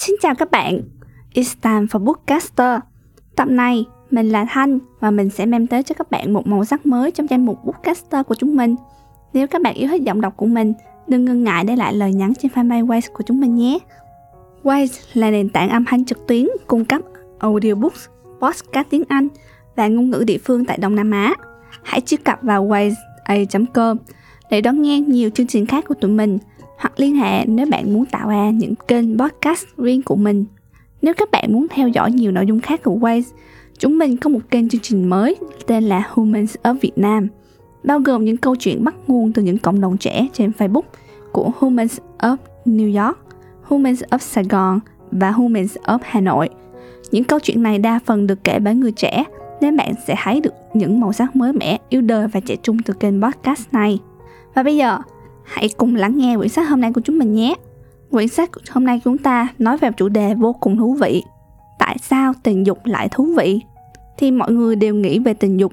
Xin chào các bạn, It's time for Bookcaster. Tập này, mình là Thanh và mình sẽ đem tới cho các bạn một màu sắc mới trong danh mục Bookcaster của chúng mình. Nếu các bạn yêu thích giọng đọc của mình, đừng ngần ngại để lại lời nhắn trên fanpage Waze của chúng mình nhé. Waze là nền tảng âm thanh trực tuyến cung cấp audiobooks, podcast tiếng Anh và ngôn ngữ địa phương tại Đông Nam Á. Hãy truy cập vào waze.com để đón nghe nhiều chương trình khác của tụi mình hoặc liên hệ nếu bạn muốn tạo ra những kênh podcast riêng của mình. Nếu các bạn muốn theo dõi nhiều nội dung khác của Waze, chúng mình có một kênh chương trình mới tên là Humans ở Việt Nam, bao gồm những câu chuyện bắt nguồn từ những cộng đồng trẻ trên Facebook của Humans of New York, Humans of Sài Gòn và Humans of Hà Nội. Những câu chuyện này đa phần được kể bởi người trẻ, nên bạn sẽ thấy được những màu sắc mới mẻ, yêu đời và trẻ trung từ kênh podcast này. Và bây giờ, hãy cùng lắng nghe quyển sách hôm nay của chúng mình nhé. Quyển sách hôm nay chúng ta nói về chủ đề vô cùng thú vị. Tại sao tình dục lại thú vị? Thì mọi người đều nghĩ về tình dục.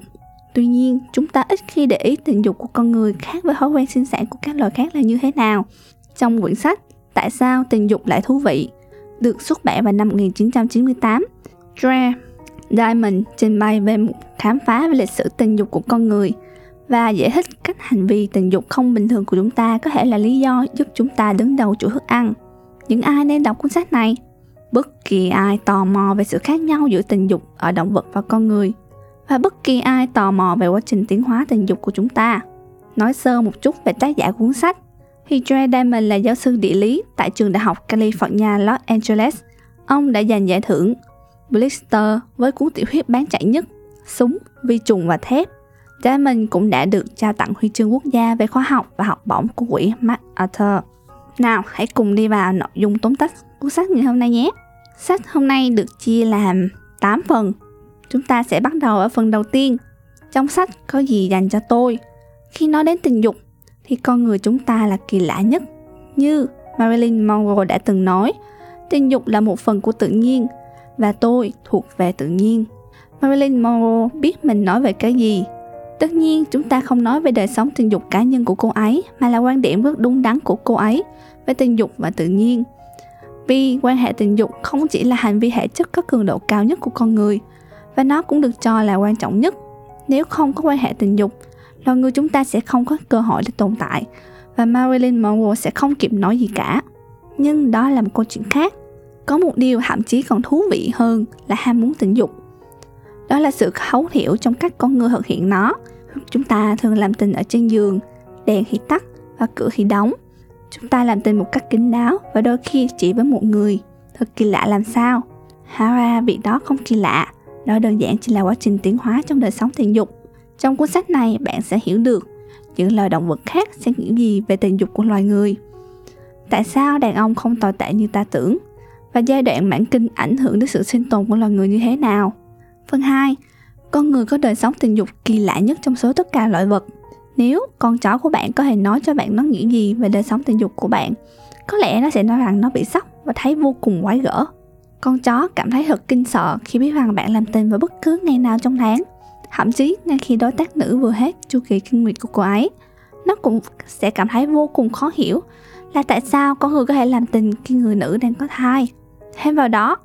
Tuy nhiên, chúng ta ít khi để ý tình dục của con người khác với thói quen sinh sản của các loài khác là như thế nào. Trong quyển sách Tại sao tình dục lại thú vị được xuất bản vào năm 1998, Dre Diamond trình bày về một khám phá về lịch sử tình dục của con người – và giải thích cách hành vi tình dục không bình thường của chúng ta có thể là lý do giúp chúng ta đứng đầu chuỗi thức ăn. Những ai nên đọc cuốn sách này? Bất kỳ ai tò mò về sự khác nhau giữa tình dục ở động vật và con người và bất kỳ ai tò mò về quá trình tiến hóa tình dục của chúng ta. Nói sơ một chút về tác giả cuốn sách. Thì Dre Diamond là giáo sư địa lý tại trường đại học California Los Angeles. Ông đã giành giải thưởng Blister với cuốn tiểu thuyết bán chạy nhất Súng, Vi trùng và thép Diamond cũng đã được trao tặng huy chương quốc gia về khoa học và học bổng của quỹ MacArthur. Nào, hãy cùng đi vào nội dung tóm tắt cuốn sách ngày hôm nay nhé. Sách hôm nay được chia làm 8 phần. Chúng ta sẽ bắt đầu ở phần đầu tiên. Trong sách có gì dành cho tôi? Khi nói đến tình dục, thì con người chúng ta là kỳ lạ nhất. Như Marilyn Monroe đã từng nói, tình dục là một phần của tự nhiên và tôi thuộc về tự nhiên. Marilyn Monroe biết mình nói về cái gì Tất nhiên, chúng ta không nói về đời sống tình dục cá nhân của cô ấy, mà là quan điểm rất đúng đắn của cô ấy về tình dục và tự nhiên. Vì quan hệ tình dục không chỉ là hành vi hệ chất có cường độ cao nhất của con người, và nó cũng được cho là quan trọng nhất. Nếu không có quan hệ tình dục, loài người chúng ta sẽ không có cơ hội để tồn tại, và Marilyn Monroe sẽ không kịp nói gì cả. Nhưng đó là một câu chuyện khác. Có một điều thậm chí còn thú vị hơn là ham muốn tình dục đó là sự thấu hiểu trong cách con người thực hiện nó. Chúng ta thường làm tình ở trên giường, đèn thì tắt và cửa thì đóng. Chúng ta làm tình một cách kín đáo và đôi khi chỉ với một người. Thật kỳ lạ làm sao? Hóa ra việc đó không kỳ lạ. Đó đơn giản chỉ là quá trình tiến hóa trong đời sống tình dục. Trong cuốn sách này, bạn sẽ hiểu được những loài động vật khác sẽ nghĩ gì về tình dục của loài người. Tại sao đàn ông không tồi tệ như ta tưởng? Và giai đoạn mãn kinh ảnh hưởng đến sự sinh tồn của loài người như thế nào? Phần 2. Con người có đời sống tình dục kỳ lạ nhất trong số tất cả loại vật. Nếu con chó của bạn có thể nói cho bạn nó nghĩ gì về đời sống tình dục của bạn, có lẽ nó sẽ nói rằng nó bị sốc và thấy vô cùng quái gở. Con chó cảm thấy thật kinh sợ khi biết rằng bạn làm tình vào bất cứ ngày nào trong tháng. Thậm chí ngay khi đối tác nữ vừa hết chu kỳ kinh nguyệt của cô ấy, nó cũng sẽ cảm thấy vô cùng khó hiểu là tại sao con người có thể làm tình khi người nữ đang có thai. Thêm vào đó,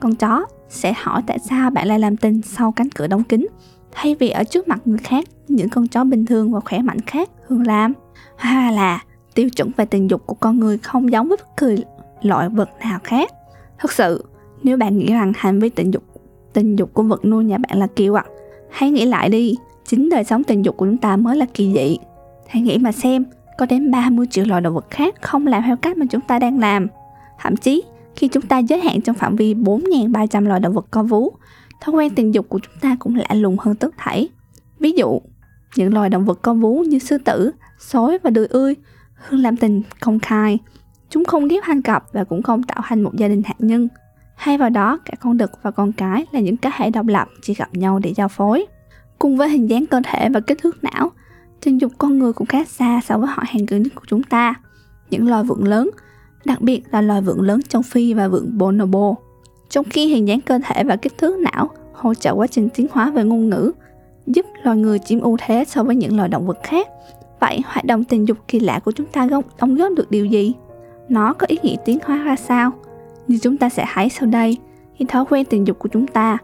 con chó sẽ hỏi tại sao bạn lại làm tình sau cánh cửa đóng kín. Thay vì ở trước mặt người khác, những con chó bình thường và khỏe mạnh khác thường làm. Hoa là, tiêu chuẩn về tình dục của con người không giống với bất kỳ loại vật nào khác. Thực sự, nếu bạn nghĩ rằng hành vi tình dục tình dục của vật nuôi nhà bạn là kỳ quặc, hãy nghĩ lại đi. Chính đời sống tình dục của chúng ta mới là kỳ dị. Hãy nghĩ mà xem, có đến 30 triệu loài động vật khác không làm theo cách mà chúng ta đang làm. Thậm chí khi chúng ta giới hạn trong phạm vi 4.300 loài động vật có vú, thói quen tình dục của chúng ta cũng lạ lùng hơn tất thảy. Ví dụ, những loài động vật có vú như sư tử, sói và đười ươi thường làm tình công khai. Chúng không ghép hành cặp và cũng không tạo thành một gia đình hạt nhân. Hay vào đó, cả con đực và con cái là những cá thể độc lập chỉ gặp nhau để giao phối. Cùng với hình dáng cơ thể và kích thước não, tình dục con người cũng khá xa so với họ hàng gần nhất của chúng ta. Những loài vượn lớn đặc biệt là loài vượn lớn trong phi và vượn bonobo. Trong khi hình dáng cơ thể và kích thước não hỗ trợ quá trình tiến hóa về ngôn ngữ, giúp loài người chiếm ưu thế so với những loài động vật khác. Vậy hoạt động tình dục kỳ lạ của chúng ta đóng góp được điều gì? Nó có ý nghĩa tiến hóa ra sao? Như chúng ta sẽ thấy sau đây, khi thói quen tình dục của chúng ta,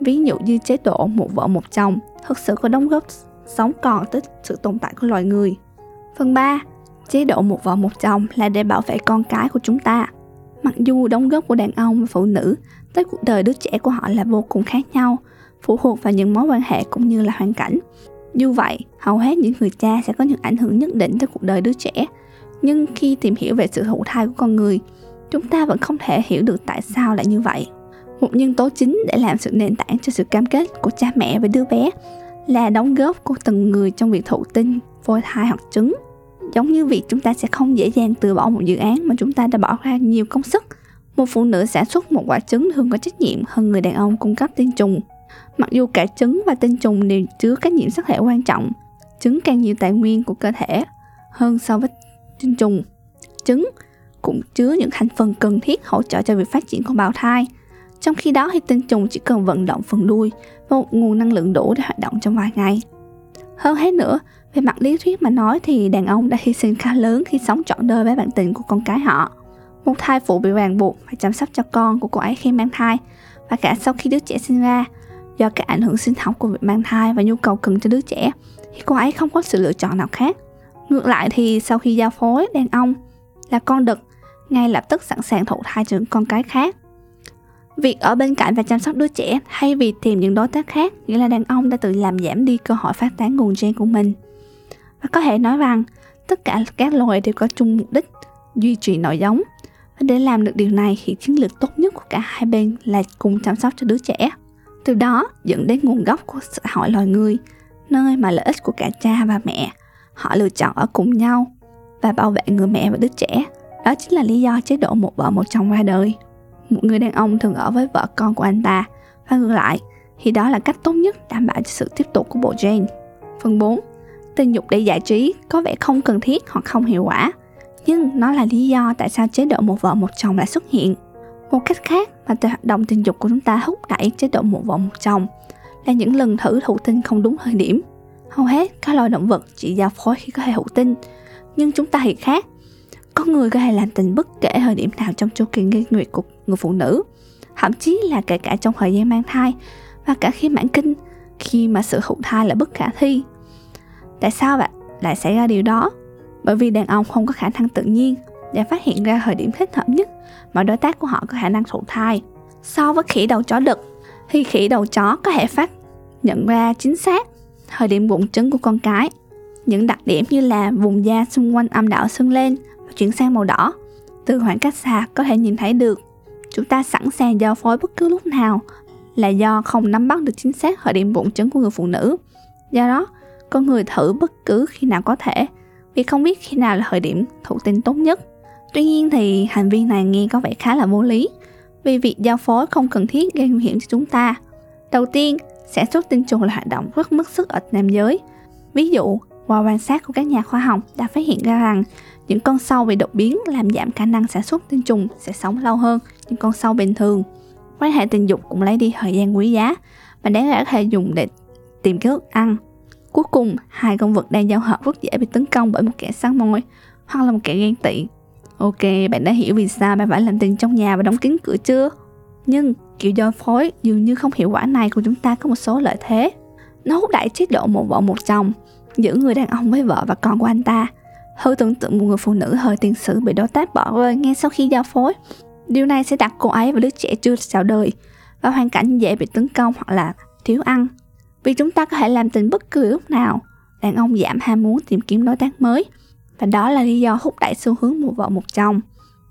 ví dụ như chế độ một vợ một chồng, thực sự có đóng góp sống còn tới sự tồn tại của loài người. Phần 3. Chế độ một vợ một chồng là để bảo vệ con cái của chúng ta. Mặc dù đóng góp của đàn ông và phụ nữ tới cuộc đời đứa trẻ của họ là vô cùng khác nhau, phụ thuộc vào những mối quan hệ cũng như là hoàn cảnh. Dù vậy, hầu hết những người cha sẽ có những ảnh hưởng nhất định tới cuộc đời đứa trẻ. Nhưng khi tìm hiểu về sự thụ thai của con người, chúng ta vẫn không thể hiểu được tại sao lại như vậy. Một nhân tố chính để làm sự nền tảng cho sự cam kết của cha mẹ với đứa bé là đóng góp của từng người trong việc thụ tinh, phôi thai hoặc trứng. Giống như việc chúng ta sẽ không dễ dàng từ bỏ một dự án mà chúng ta đã bỏ ra nhiều công sức. Một phụ nữ sản xuất một quả trứng thường có trách nhiệm hơn người đàn ông cung cấp tinh trùng. Mặc dù cả trứng và tinh trùng đều chứa các nhiễm sắc thể quan trọng, trứng càng nhiều tài nguyên của cơ thể hơn so với tinh trùng. Trứng cũng chứa những thành phần cần thiết hỗ trợ cho việc phát triển của bào thai. Trong khi đó thì tinh trùng chỉ cần vận động phần đuôi và một nguồn năng lượng đủ để hoạt động trong vài ngày. Hơn hết nữa, về mặt lý thuyết mà nói thì đàn ông đã hy sinh khá lớn khi sống trọn đời với bạn tình của con cái họ. Một thai phụ bị ràng buộc phải chăm sóc cho con của cô ấy khi mang thai và cả sau khi đứa trẻ sinh ra do các ảnh hưởng sinh học của việc mang thai và nhu cầu cần cho đứa trẻ thì cô ấy không có sự lựa chọn nào khác. Ngược lại thì sau khi giao phối đàn ông là con đực ngay lập tức sẵn sàng thụ thai cho con cái khác Việc ở bên cạnh và chăm sóc đứa trẻ thay vì tìm những đối tác khác nghĩa là đàn ông đã tự làm giảm đi cơ hội phát tán nguồn gen của mình. Và có thể nói rằng tất cả các loài đều có chung mục đích duy trì nội giống. Và để làm được điều này thì chiến lược tốt nhất của cả hai bên là cùng chăm sóc cho đứa trẻ. Từ đó dẫn đến nguồn gốc của xã hội loài người, nơi mà lợi ích của cả cha và mẹ họ lựa chọn ở cùng nhau và bảo vệ người mẹ và đứa trẻ. Đó chính là lý do chế độ một vợ một chồng ra đời một người đàn ông thường ở với vợ con của anh ta và ngược lại thì đó là cách tốt nhất đảm bảo cho sự tiếp tục của bộ gen. Phần 4. Tình dục để giải trí có vẻ không cần thiết hoặc không hiệu quả, nhưng nó là lý do tại sao chế độ một vợ một chồng lại xuất hiện. Một cách khác mà hoạt động tình dục của chúng ta thúc đẩy chế độ một vợ một chồng là những lần thử thụ tinh không đúng thời điểm. Hầu hết các loài động vật chỉ giao phối khi có thể thụ tinh, nhưng chúng ta thì khác. Có người có thể làm tình bất kể thời điểm nào trong chu kỳ kinh nguyệt của người phụ nữ, thậm chí là kể cả trong thời gian mang thai và cả khi mãn kinh, khi mà sự thụ thai là bất khả thi. Tại sao vậy lại xảy ra điều đó? Bởi vì đàn ông không có khả năng tự nhiên để phát hiện ra thời điểm thích hợp nhất mà đối tác của họ có khả năng thụ thai. So với khỉ đầu chó đực thì khỉ đầu chó có thể phát nhận ra chính xác thời điểm bụng trứng của con cái, những đặc điểm như là vùng da xung quanh âm đạo sưng lên và chuyển sang màu đỏ, từ khoảng cách xa có thể nhìn thấy được chúng ta sẵn sàng giao phối bất cứ lúc nào là do không nắm bắt được chính xác thời điểm bụng trứng của người phụ nữ. Do đó, con người thử bất cứ khi nào có thể vì không biết khi nào là thời điểm thụ tinh tốt nhất. Tuy nhiên thì hành vi này nghe có vẻ khá là vô lý vì việc giao phối không cần thiết gây nguy hiểm cho chúng ta. Đầu tiên, sản xuất tinh trùng là hoạt động rất mất sức ở nam giới. Ví dụ, qua quan sát của các nhà khoa học đã phát hiện ra rằng những con sâu bị đột biến làm giảm khả năng sản xuất tinh trùng sẽ sống lâu hơn những con sâu bình thường. Quan hệ tình dục cũng lấy đi thời gian quý giá mà đáng lẽ có thể dùng để tìm kiếm thức ăn. Cuối cùng, hai con vật đang giao hợp rất dễ bị tấn công bởi một kẻ săn mồi hoặc là một kẻ ghen tị. Ok, bạn đã hiểu vì sao bạn phải làm tình trong nhà và đóng kín cửa chưa? Nhưng kiểu do phối dường như không hiệu quả này của chúng ta có một số lợi thế. Nó hút đẩy chế độ một vợ một chồng, giữ người đàn ông với vợ và con của anh ta. Thử tưởng tượng một người phụ nữ hơi tiền sử bị đối tác bỏ rơi ngay sau khi giao phối Điều này sẽ đặt cô ấy và đứa trẻ chưa chào đời vào hoàn cảnh dễ bị tấn công hoặc là thiếu ăn. Vì chúng ta có thể làm tình bất cứ lúc nào, đàn ông giảm ham muốn tìm kiếm đối tác mới. Và đó là lý do thúc đẩy xu hướng một vợ một chồng.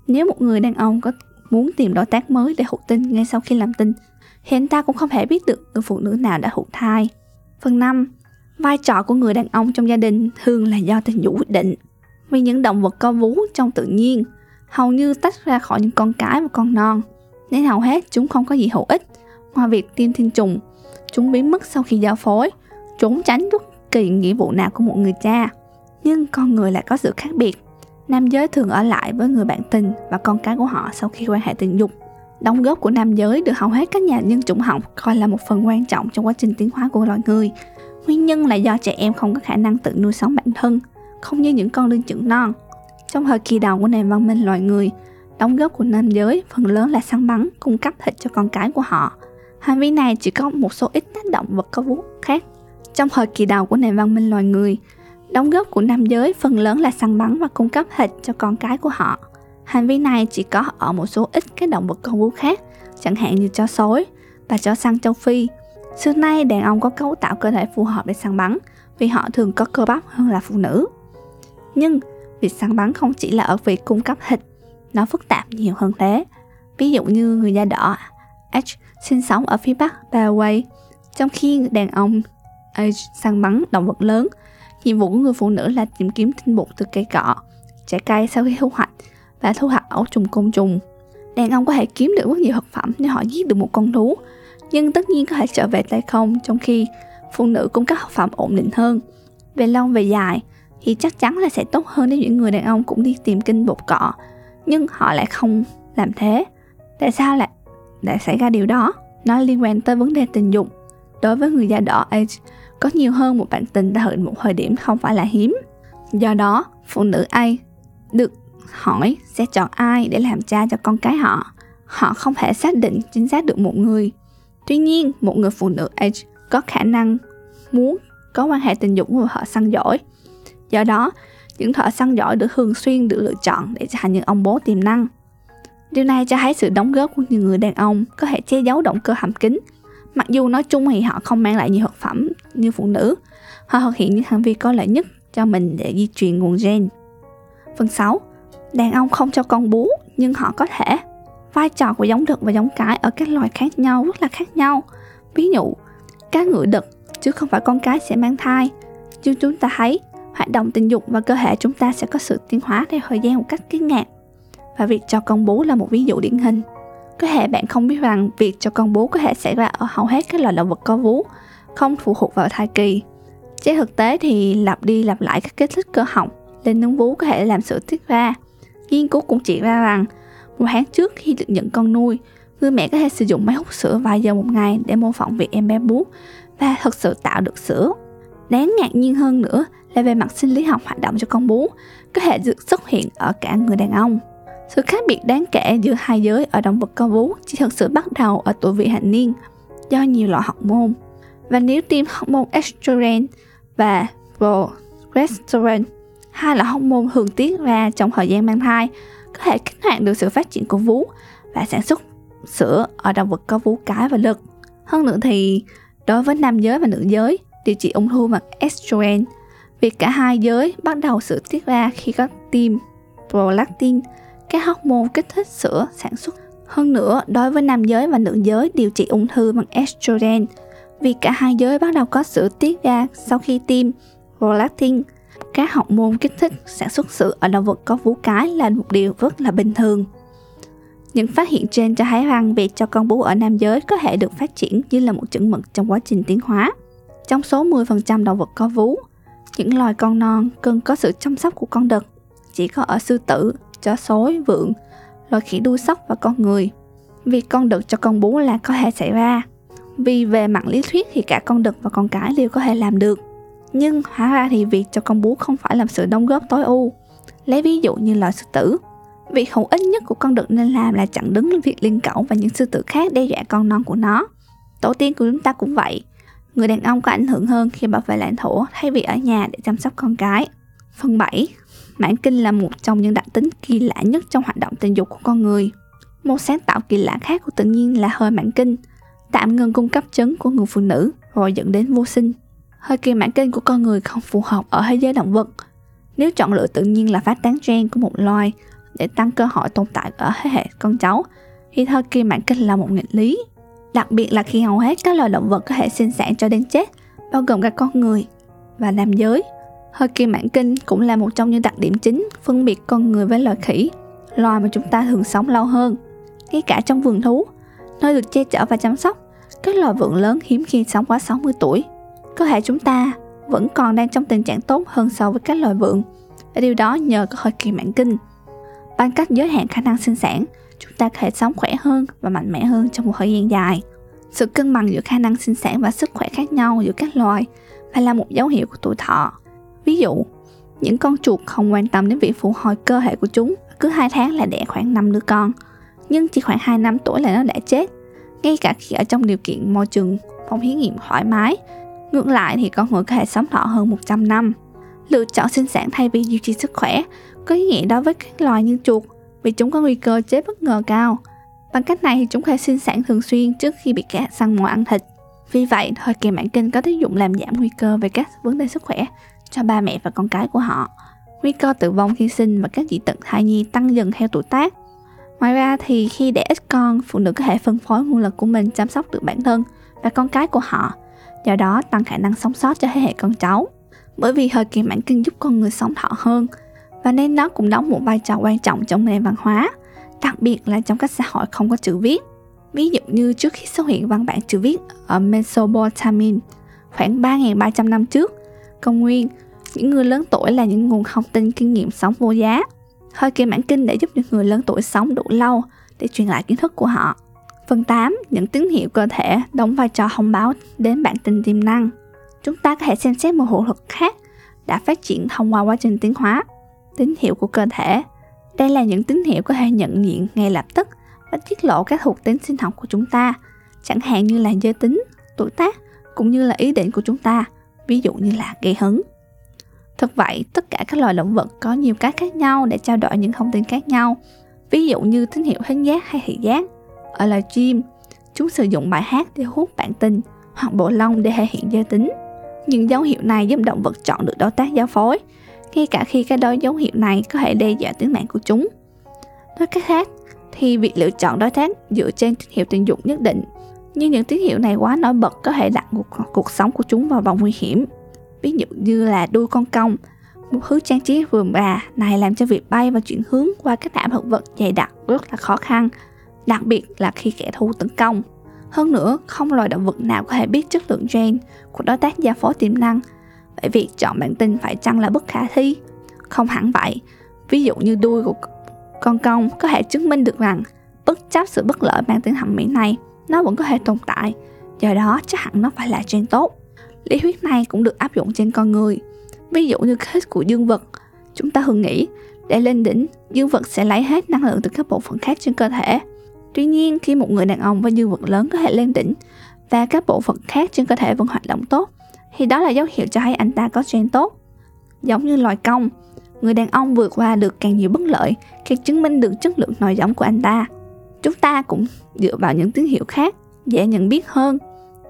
Nếu một người đàn ông có muốn tìm đối tác mới để thụ tinh ngay sau khi làm tinh, thì anh ta cũng không thể biết được người phụ nữ nào đã thụ thai. Phần 5. Vai trò của người đàn ông trong gia đình thường là do tình dục quyết định. Vì những động vật có vú trong tự nhiên hầu như tách ra khỏi những con cái và con non, nên hầu hết chúng không có gì hữu ích ngoài việc tiêm tinh trùng. Chúng biến mất sau khi giao phối, trốn tránh bất kỳ nghĩa vụ nào của một người cha. Nhưng con người lại có sự khác biệt. Nam giới thường ở lại với người bạn tình và con cái của họ sau khi quan hệ tình dục. Đóng góp của nam giới được hầu hết các nhà nhân chủng học coi là một phần quan trọng trong quá trình tiến hóa của loài người. Nguyên nhân là do trẻ em không có khả năng tự nuôi sống bản thân, không như những con linh trưởng non. Trong thời kỳ đầu của nền văn minh loài người, đóng góp của nam giới phần lớn là săn bắn, cung cấp thịt cho con cái của họ. Hành vi này chỉ có một số ít tác động vật có vú khác. Trong thời kỳ đầu của nền văn minh loài người, đóng góp của nam giới phần lớn là săn bắn và cung cấp thịt cho con cái của họ. Hành vi này chỉ có ở một số ít các động vật có vú khác, chẳng hạn như chó sói và chó săn châu Phi. Xưa nay đàn ông có cấu tạo cơ thể phù hợp để săn bắn vì họ thường có cơ bắp hơn là phụ nữ. Nhưng việc săn bắn không chỉ là ở việc cung cấp thịt, nó phức tạp nhiều hơn thế. Ví dụ như người da đỏ H sinh sống ở phía bắc Paraguay, trong khi đàn ông H săn bắn động vật lớn. Nhiệm vụ của người phụ nữ là tìm kiếm tinh bột từ cây cọ, trái cây sau khi thu hoạch và thu hoạch ấu trùng côn trùng. Đàn ông có thể kiếm được rất nhiều thực phẩm nếu họ giết được một con thú, nhưng tất nhiên có thể trở về tay không trong khi phụ nữ cung cấp thực phẩm ổn định hơn. Về lâu về dài thì chắc chắn là sẽ tốt hơn nếu những người đàn ông cũng đi tìm kinh bột cọ, nhưng họ lại không làm thế. Tại sao lại lại xảy ra điều đó? Nó liên quan tới vấn đề tình dục. Đối với người da đỏ age, có nhiều hơn một bạn tình tại một thời điểm không phải là hiếm. Do đó, phụ nữ A được hỏi sẽ chọn ai để làm cha cho con cái họ. Họ không thể xác định chính xác được một người. Tuy nhiên, một người phụ nữ age có khả năng muốn có quan hệ tình dục với họ săn giỏi. Do đó, những thợ săn giỏi được thường xuyên được lựa chọn để trở thành những ông bố tiềm năng. Điều này cho thấy sự đóng góp của những người đàn ông có thể che giấu động cơ hàm kính. Mặc dù nói chung thì họ không mang lại nhiều thực phẩm như phụ nữ, họ thực hiện những hành vi có lợi nhất cho mình để di truyền nguồn gen. Phần 6 đàn ông không cho con bú nhưng họ có thể vai trò của giống đực và giống cái ở các loài khác nhau rất là khác nhau ví dụ cá ngựa đực chứ không phải con cái sẽ mang thai Như chúng ta thấy hoạt động tình dục và cơ thể chúng ta sẽ có sự tiến hóa theo thời gian một cách kinh ngạc. Và việc cho con bú là một ví dụ điển hình. Có thể bạn không biết rằng việc cho con bú có thể xảy ra ở hầu hết các loài động vật có vú không phụ thuộc vào thai kỳ. Trên thực tế thì lặp đi lặp lại các kích thích cơ họng lên nướng vú có thể làm sự tiết ra. Nghiên cứu cũng chỉ ra rằng một tháng trước khi được nhận con nuôi, người mẹ có thể sử dụng máy hút sữa vài giờ một ngày để mô phỏng việc em bé bú và thực sự tạo được sữa. Đáng ngạc nhiên hơn nữa là về mặt sinh lý học hoạt động cho con bú có thể được xuất hiện ở cả người đàn ông. Sự khác biệt đáng kể giữa hai giới ở động vật có vú chỉ thực sự bắt đầu ở tuổi vị thành niên do nhiều loại hormone. Và nếu tiêm hormone estrogen và progesterone hai loại hormone thường tiết ra trong thời gian mang thai có thể kích hoạt được sự phát triển của vú và sản xuất sữa ở động vật có vú cái và lực. Hơn nữa thì đối với nam giới và nữ giới, điều trị ung thư bằng estrogen, việc cả hai giới bắt đầu sự tiết ra khi có tim prolactin, các hormone kích thích sữa sản xuất. Hơn nữa, đối với nam giới và nữ giới điều trị ung thư bằng estrogen, vì cả hai giới bắt đầu có sữa tiết ra sau khi tiêm prolactin các học môn kích thích sản xuất sữa ở động vật có vú cái là một điều rất là bình thường. Những phát hiện trên cho thấy rằng việc cho con bú ở nam giới có thể được phát triển như là một chuẩn mực trong quá trình tiến hóa. Trong số 10% động vật có vú, những loài con non cần có sự chăm sóc của con đực. Chỉ có ở sư tử, chó sói, vượn, loài khỉ đuôi sóc và con người. Việc con đực cho con bú là có thể xảy ra. Vì về mặt lý thuyết thì cả con đực và con cái đều có thể làm được. Nhưng hóa ra thì việc cho con bú không phải là sự đóng góp tối ưu. Lấy ví dụ như loài sư tử. Việc hữu ích nhất của con đực nên làm là chặn đứng việc liên cẩu và những sư tử khác đe dọa con non của nó. Tổ tiên của chúng ta cũng vậy người đàn ông có ảnh hưởng hơn khi bảo vệ lãnh thổ thay vì ở nhà để chăm sóc con cái phần 7 mãn kinh là một trong những đặc tính kỳ lạ nhất trong hoạt động tình dục của con người một sáng tạo kỳ lạ khác của tự nhiên là hơi mãn kinh tạm ngừng cung cấp trứng của người phụ nữ rồi dẫn đến vô sinh hơi kỳ mãn kinh của con người không phù hợp ở thế giới động vật. Nếu chọn lựa tự nhiên là phát tán gen của một loài để tăng cơ hội tồn tại ở thế hệ con cháu, thì thời kỳ mãn kinh là một nghịch lý. Đặc biệt là khi hầu hết các loài động vật có thể sinh sản cho đến chết, bao gồm cả con người và nam giới. Thời kỳ mãn kinh cũng là một trong những đặc điểm chính phân biệt con người với loài khỉ, loài mà chúng ta thường sống lâu hơn. Ngay cả trong vườn thú, nơi được che chở và chăm sóc, các loài vượn lớn hiếm khi sống quá 60 tuổi có thể chúng ta vẫn còn đang trong tình trạng tốt hơn so với các loài vượn và điều đó nhờ có thời kỳ mãn kinh bằng cách giới hạn khả năng sinh sản chúng ta có thể sống khỏe hơn và mạnh mẽ hơn trong một thời gian dài sự cân bằng giữa khả năng sinh sản và sức khỏe khác nhau giữa các loài phải là một dấu hiệu của tuổi thọ ví dụ những con chuột không quan tâm đến việc phục hồi cơ thể của chúng cứ 2 tháng là đẻ khoảng 5 đứa con. Nhưng chỉ khoảng 2 năm tuổi là nó đã chết. Ngay cả khi ở trong điều kiện môi trường phòng thí nghiệm thoải mái, ngược lại thì con người có thể sống thọ hơn 100 năm. Lựa chọn sinh sản thay vì duy trì sức khỏe có ý nghĩa đối với các loài như chuột vì chúng có nguy cơ chết bất ngờ cao. Bằng cách này thì chúng có thể sinh sản thường xuyên trước khi bị kẻ săn mồi ăn thịt. Vì vậy, thời kỳ mãn kinh có tác dụng làm giảm nguy cơ về các vấn đề sức khỏe cho ba mẹ và con cái của họ. Nguy cơ tử vong khi sinh và các dị tật thai nhi tăng dần theo tuổi tác. Ngoài ra thì khi đẻ ít con, phụ nữ có thể phân phối nguồn lực của mình chăm sóc được bản thân và con cái của họ, do đó tăng khả năng sống sót cho thế hệ con cháu. Bởi vì thời kỳ mãn kinh giúp con người sống thọ hơn, và nên nó cũng đóng một vai trò quan trọng trong nền văn hóa, đặc biệt là trong các xã hội không có chữ viết. Ví dụ như trước khi xuất hiện văn bản chữ viết ở Mesopotamia khoảng 3.300 năm trước, công nguyên, những người lớn tuổi là những nguồn thông tin kinh nghiệm sống vô giá. Hơi kỳ mãn kinh để giúp những người lớn tuổi sống đủ lâu để truyền lại kiến thức của họ. Phần 8. Những tín hiệu cơ thể đóng vai trò thông báo đến bản tin tiềm năng. Chúng ta có thể xem xét một hộ thuật khác đã phát triển thông qua quá trình tiến hóa tín hiệu của cơ thể. Đây là những tín hiệu có thể nhận diện ngay lập tức và tiết lộ các thuộc tính sinh học của chúng ta, chẳng hạn như là giới tính, tuổi tác cũng như là ý định của chúng ta, ví dụ như là gây hứng. Thực vậy, tất cả các loài động vật có nhiều cách khác nhau để trao đổi những thông tin khác nhau. Ví dụ như tín hiệu thính giác hay thị giác. Ở loài chim, chúng sử dụng bài hát để hút bản tin hoặc bộ lông để thể hiện giới tính. Những dấu hiệu này giúp động vật chọn được đối tác giao phối ngay cả khi cái đối dấu hiệu này có thể đe dọa tính mạng của chúng. Nói cách khác, thì việc lựa chọn đối tác dựa trên tín hiệu tình dục nhất định, nhưng những tín hiệu này quá nổi bật có thể đặt cuộc, cuộc sống của chúng vào vòng nguy hiểm. Ví dụ như là đuôi con công, một thứ trang trí vườn bà này làm cho việc bay và chuyển hướng qua các đạm thực vật dày đặc rất là khó khăn, đặc biệt là khi kẻ thù tấn công. Hơn nữa, không loài động vật nào có thể biết chất lượng gen của đối tác gia phó tiềm năng Vậy việc chọn bản tin phải chăng là bất khả thi? Không hẳn vậy. Ví dụ như đuôi của con công có thể chứng minh được rằng bất chấp sự bất lợi mang tính thẩm mỹ này, nó vẫn có thể tồn tại. Do đó chắc hẳn nó phải là gen tốt. Lý thuyết này cũng được áp dụng trên con người. Ví dụ như kết của dương vật, chúng ta thường nghĩ để lên đỉnh, dương vật sẽ lấy hết năng lượng từ các bộ phận khác trên cơ thể. Tuy nhiên, khi một người đàn ông với dương vật lớn có thể lên đỉnh và các bộ phận khác trên cơ thể vẫn hoạt động tốt, thì đó là dấu hiệu cho thấy anh ta có gen tốt. Giống như loài công, người đàn ông vượt qua được càng nhiều bất lợi khi chứng minh được chất lượng nòi giống của anh ta. Chúng ta cũng dựa vào những tín hiệu khác dễ nhận biết hơn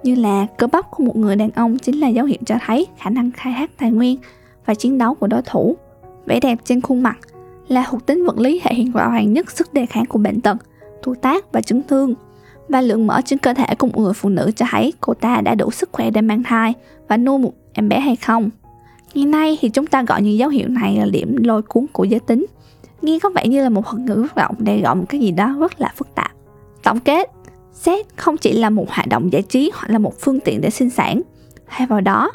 như là cơ bắp của một người đàn ông chính là dấu hiệu cho thấy khả năng khai thác tài nguyên và chiến đấu của đối thủ. Vẻ đẹp trên khuôn mặt là thuộc tính vật lý thể hiện rõ ràng nhất sức đề kháng của bệnh tật, tuổi tác và chấn thương và lượng mỡ trên cơ thể của một người phụ nữ cho thấy cô ta đã đủ sức khỏe để mang thai và nuôi một em bé hay không. Ngày nay thì chúng ta gọi những dấu hiệu này là điểm lôi cuốn của giới tính. Nghe có vẻ như là một thuật ngữ rất rộng để gọi một cái gì đó rất là phức tạp. Tổng kết, sex không chỉ là một hoạt động giải trí hoặc là một phương tiện để sinh sản. Thay vào đó,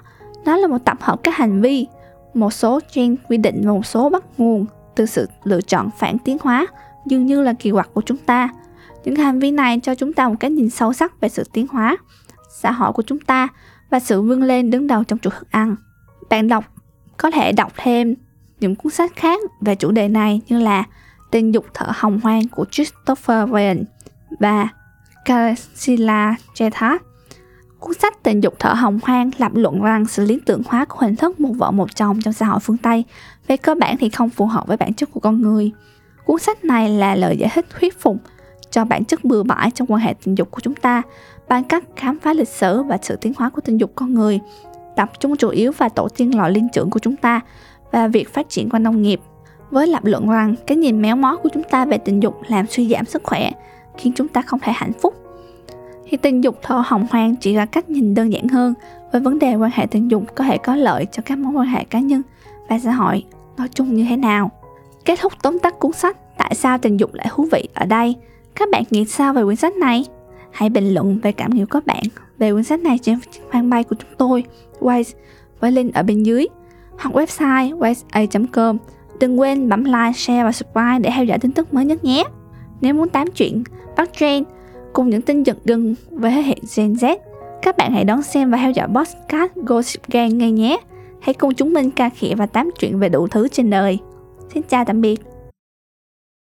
nó là một tập hợp các hành vi, một số gen quy định và một số bắt nguồn từ sự lựa chọn phản tiến hóa dường như là kỳ quặc của chúng ta những hành vi này cho chúng ta một cái nhìn sâu sắc về sự tiến hóa, xã hội của chúng ta và sự vươn lên đứng đầu trong chuỗi thức ăn. Bạn đọc có thể đọc thêm những cuốn sách khác về chủ đề này như là Tình dục thở hồng hoang của Christopher Wren và Karsila Jethat. Cuốn sách Tình dục thở hồng hoang lập luận rằng sự lý tưởng hóa của hình thức một vợ một chồng trong xã hội phương Tây về cơ bản thì không phù hợp với bản chất của con người. Cuốn sách này là lời giải thích thuyết phục cho bản chất bừa bãi trong quan hệ tình dục của chúng ta bằng cách khám phá lịch sử và sự tiến hóa của tình dục con người, tập trung chủ yếu vào tổ tiên loại linh trưởng của chúng ta và việc phát triển qua nông nghiệp. Với lập luận rằng cái nhìn méo mó của chúng ta về tình dục làm suy giảm sức khỏe, khiến chúng ta không thể hạnh phúc. Thì tình dục thọ hồng hoang chỉ là cách nhìn đơn giản hơn với vấn đề quan hệ tình dục có thể có lợi cho các mối quan hệ cá nhân và xã hội nói chung như thế nào. Kết thúc tóm tắt cuốn sách Tại sao tình dục lại thú vị ở đây các bạn nghĩ sao về quyển sách này? Hãy bình luận về cảm nghĩ của các bạn về quyển sách này trên fanpage của chúng tôi, Wise, với link ở bên dưới, hoặc website wise.com. Đừng quên bấm like, share và subscribe để theo dõi tin tức mới nhất nhé. Nếu muốn tám chuyện, bắt trend cùng những tin giật gừng về thế hệ Gen Z, các bạn hãy đón xem và theo dõi podcast Gossip Gang ngay nhé. Hãy cùng chúng mình ca khịa và tám chuyện về đủ thứ trên đời. Xin chào tạm biệt.